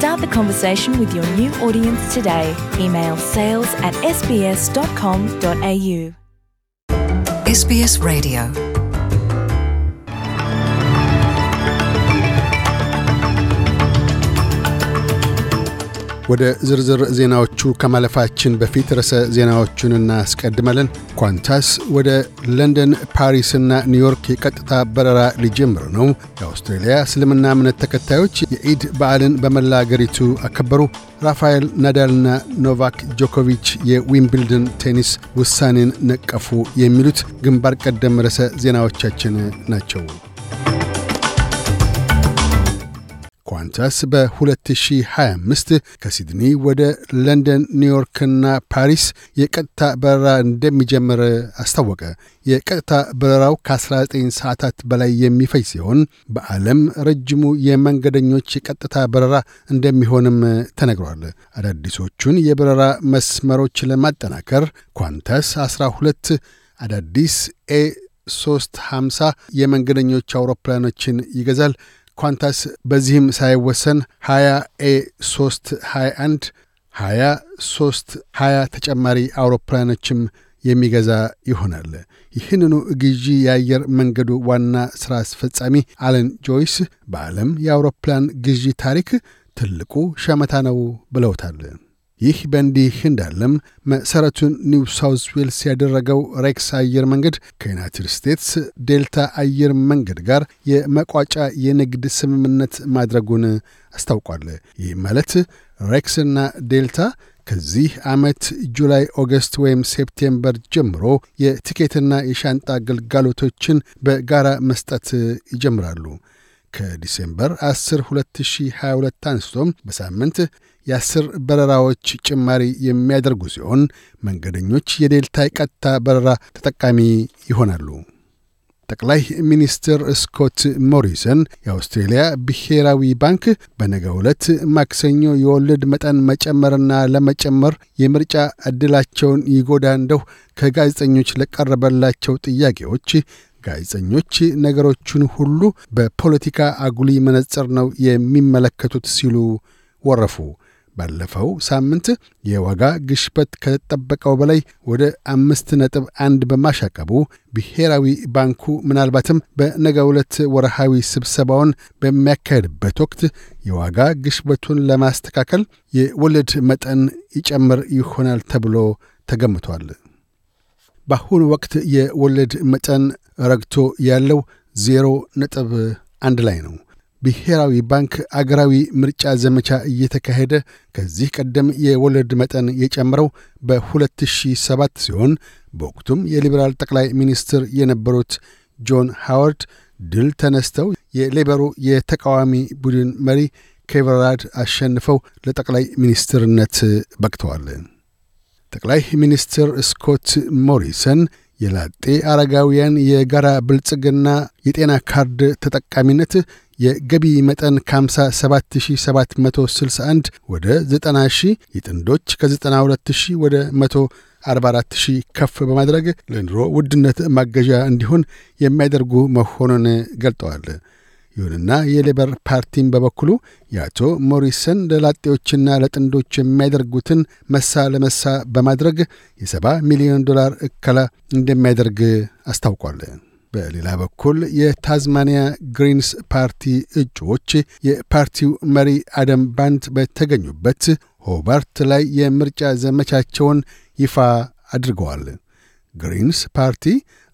Start the conversation with your new audience today. Email sales at sbs.com.au. SBS Radio. ወደ ዝርዝር ዜናዎቹ ከማለፋችን በፊት ርዕሰ ዜናዎቹን እናስቀድመለን። ኳንታስ ወደ ለንደን፣ ፓሪስና ኒውዮርክ የቀጥታ በረራ ሊጀምር ነው። የአውስትሬልያ እስልምና እምነት ተከታዮች የኢድ በዓልን በመላ አገሪቱ አከበሩ። ራፋኤል ናዳልና ኖቫክ ጆኮቪች የዊምብልድን ቴኒስ ውሳኔን ነቀፉ። የሚሉት ግንባር ቀደም ርዕሰ ዜናዎቻችን ናቸው። ኳንታስ በ2025 ከሲድኒ ወደ ለንደን፣ ኒውዮርክና ፓሪስ የቀጥታ በረራ እንደሚጀምር አስታወቀ። የቀጥታ በረራው ከ19 ሰዓታት በላይ የሚፈጅ ሲሆን በዓለም ረጅሙ የመንገደኞች የቀጥታ በረራ እንደሚሆንም ተነግሯል። አዳዲሶቹን የበረራ መስመሮች ለማጠናከር ኳንታስ 12 አዳዲስ A 350 የመንገደኞች አውሮፕላኖችን ይገዛል። ኳንታስ በዚህም ሳይወሰን 20 A 321 20 3 20 ተጨማሪ አውሮፕላኖችም የሚገዛ ይሆናል። ይህንኑ ግዢ የአየር መንገዱ ዋና ሥራ አስፈጻሚ አለን ጆይስ በዓለም የአውሮፕላን ግዢ ታሪክ ትልቁ ሸመታ ነው ብለውታል። ይህ በእንዲህ እንዳለም መሠረቱን ኒው ሳውዝ ዌልስ ያደረገው ሬክስ አየር መንገድ ከዩናይትድ ስቴትስ ዴልታ አየር መንገድ ጋር የመቋጫ የንግድ ስምምነት ማድረጉን አስታውቋል። ይህ ማለት ሬክስና ዴልታ ከዚህ ዓመት ጁላይ፣ ኦገስት ወይም ሴፕቴምበር ጀምሮ የቲኬትና የሻንጣ አገልግሎቶችን በጋራ መስጠት ይጀምራሉ። ከዲሴምበር 10 2022 አንስቶም በሳምንት የአስር በረራዎች ጭማሪ የሚያደርጉ ሲሆን መንገደኞች የዴልታ የቀጥታ በረራ ተጠቃሚ ይሆናሉ። ጠቅላይ ሚኒስትር ስኮት ሞሪሰን የአውስትሬልያ ብሔራዊ ባንክ በነገ ዕለት ማክሰኞ የወለድ መጠን መጨመርና ለመጨመር የምርጫ ዕድላቸውን ይጎዳ እንደው ከጋዜጠኞች ለቀረበላቸው ጥያቄዎች ጋዜጠኞች ነገሮቹን ሁሉ በፖለቲካ አጉሊ መነጽር ነው የሚመለከቱት ሲሉ ወረፉ። ባለፈው ሳምንት የዋጋ ግሽበት ከተጠበቀው በላይ ወደ አምስት ነጥብ አንድ በማሻቀቡ ብሔራዊ ባንኩ ምናልባትም በነገ ዕለት ወርሃዊ ስብሰባውን በሚያካሄድበት ወቅት የዋጋ ግሽበቱን ለማስተካከል የወለድ መጠን ይጨምር ይሆናል ተብሎ ተገምቷል። በአሁኑ ወቅት የወለድ መጠን ረግቶ ያለው ዜሮ ነጥብ አንድ ላይ ነው። ብሔራዊ ባንክ አገራዊ ምርጫ ዘመቻ እየተካሄደ ከዚህ ቀደም የወለድ መጠን የጨመረው በ2007 ሲሆን በወቅቱም የሊበራል ጠቅላይ ሚኒስትር የነበሩት ጆን ሃዋርድ ድል ተነስተው የሌበሩ የተቃዋሚ ቡድን መሪ ኬቨን ራድን አሸንፈው ለጠቅላይ ሚኒስትርነት በቅተዋል። ጠቅላይ ሚኒስትር ስኮት ሞሪሰን የላጤ አረጋውያን የጋራ ብልጽግና የጤና ካርድ ተጠቃሚነት የገቢ መጠን ከ57761 ወደ 90 ሺህ የጥንዶች ከ92 ሺህ ወደ 144 ሺህ ከፍ በማድረግ ለኑሮ ውድነት ማገዣ እንዲሆን የሚያደርጉ መሆኑን ገልጠዋል። ይሁንና የሌበር ፓርቲም በበኩሉ የአቶ ሞሪሰን ለላጤዎችና ለጥንዶች የሚያደርጉትን መሳ ለመሳ በማድረግ የሰባ ሚሊዮን ዶላር እከላ እንደሚያደርግ አስታውቋል። በሌላ በኩል የታዝማኒያ ግሪንስ ፓርቲ እጩዎች የፓርቲው መሪ አደም ባንት በተገኙበት ሆባርት ላይ የምርጫ ዘመቻቸውን ይፋ አድርገዋል። ግሪንስ ፓርቲ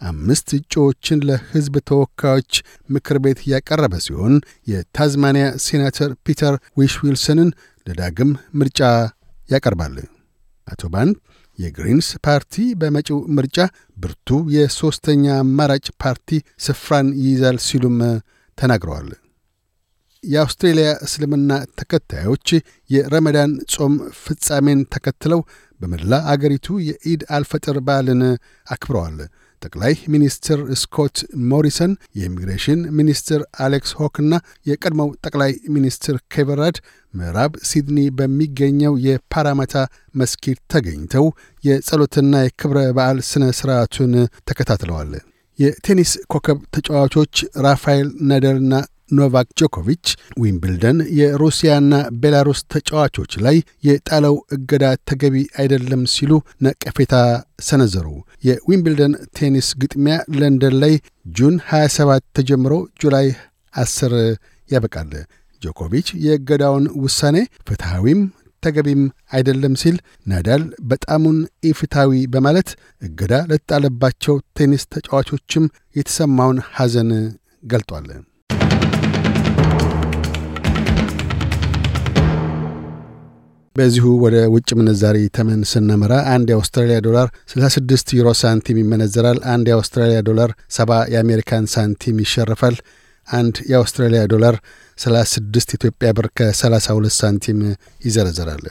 አምስት እጩዎችን ለሕዝብ ተወካዮች ምክር ቤት ያቀረበ ሲሆን የታዝማኒያ ሴናተር ፒተር ዊሽ ዊልሰንን ለዳግም ምርጫ ያቀርባል። አቶ ባንት የግሪንስ ፓርቲ በመጪው ምርጫ ብርቱ የሦስተኛ አማራጭ ፓርቲ ስፍራን ይይዛል ሲሉም ተናግረዋል። የአውስትሬልያ እስልምና ተከታዮች የረመዳን ጾም ፍጻሜን ተከትለው በመላ አገሪቱ የኢድ አልፈጥር በዓልን አክብረዋል። ጠቅላይ ሚኒስትር ስኮት ሞሪሰን፣ የኢሚግሬሽን ሚኒስትር አሌክስ ሆክና የቀድሞው ጠቅላይ ሚኒስትር ኬቨን ራድ ምዕራብ ሲድኒ በሚገኘው የፓራማታ መስጊድ ተገኝተው የጸሎትና የክብረ በዓል ሥነ ሥርዓቱን ተከታትለዋል። የቴኒስ ኮከብ ተጫዋቾች ራፋኤል ናዳልና ኖቫክ ጆኮቪች ዊምብልደን የሩሲያና ቤላሩስ ተጫዋቾች ላይ የጣለው እገዳ ተገቢ አይደለም ሲሉ ነቀፌታ ሰነዘሩ። የዊምብልደን ቴኒስ ግጥሚያ ለንደን ላይ ጁን 27 ተጀምሮ ጁላይ 10 ያበቃል። ጆኮቪች የእገዳውን ውሳኔ ፍትሐዊም ተገቢም አይደለም ሲል ናዳል በጣሙን ኢፍትሐዊ በማለት እገዳ ለተጣለባቸው ቴኒስ ተጫዋቾችም የተሰማውን ሐዘን ገልጧል። በዚሁ ወደ ውጭ ምንዛሪ ተመን ስናመራ አንድ የአውስትራሊያ ዶላር 66 ዩሮ ሳንቲም ይመነዘራል። አንድ የአውስትራሊያ ዶላር 70 የአሜሪካን ሳንቲም ይሸርፋል። አንድ የአውስትራሊያ ዶላር 36 ኢትዮጵያ ብር ከ32 ሳንቲም ይዘረዘራል።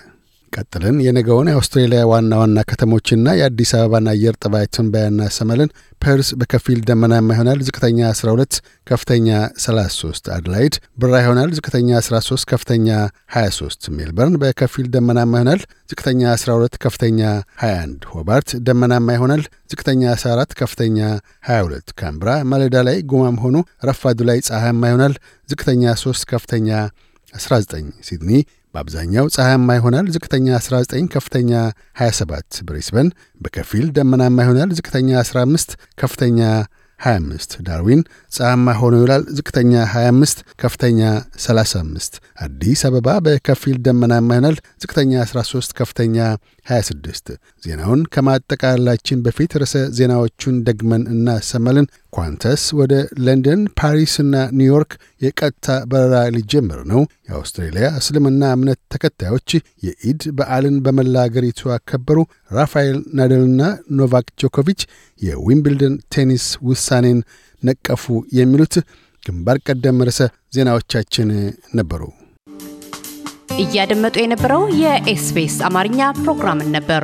ቀጥለን የነገውን የአውስትሬሊያ ዋና ዋና ከተሞችና የአዲስ አበባን አየር ጠባይ ትንበያ እናሰማለን። ፐርስ በከፊል ደመናማ ይሆናል። ዝቅተኛ 12፣ ከፍተኛ 33። አድላይድ ብራ ይሆናል። ዝቅተኛ 13፣ ከፍተኛ 23። ሜልበርን በከፊል ደመናማ ይሆናል። ዝቅተኛ 12፣ ከፍተኛ 21። ሆባርት ደመናማ ይሆናል። ዝቅተኛ 14፣ ከፍተኛ 22። ካምብራ ማለዳ ላይ ጉማም ሆኖ ረፋዱ ላይ ፀሐያማ ይሆናል። ዝቅተኛ 3፣ ከፍተኛ 19። ሲድኒ በአብዛኛው ፀሐያማ ይሆናል። ዝቅተኛ 19፣ ከፍተኛ 27። ብሪስበን በከፊል ደመናማ ይሆናል። ዝቅተኛ 15፣ ከፍተኛ 25። ዳርዊን ፀሐያማ ሆኖ ይውላል። ዝቅተኛ 25፣ ከፍተኛ 35። አዲስ አበባ በከፊል ደመናማ ይሆናል። ዝቅተኛ 13፣ ከፍተኛ 26። ዜናውን ከማጠቃላችን በፊት ርዕሰ ዜናዎቹን ደግመን እናሰማለን። ኳንተስ ወደ ለንደን፣ ፓሪስና ኒውዮርክ የቀጥታ በረራ ሊጀምር ነው። የአውስትሬልያ እስልምና እምነት ተከታዮች የኢድ በዓልን በመላ አገሪቱ አከበሩ። ራፋኤል ናደልና ኖቫክ ጆኮቪች የዊምብልደን ቴኒስ ውሳኔን ነቀፉ። የሚሉት ግንባር ቀደም ርዕሰ ዜናዎቻችን ነበሩ። እያደመጡ የነበረው የኤስቢኤስ አማርኛ ፕሮግራምን ነበር።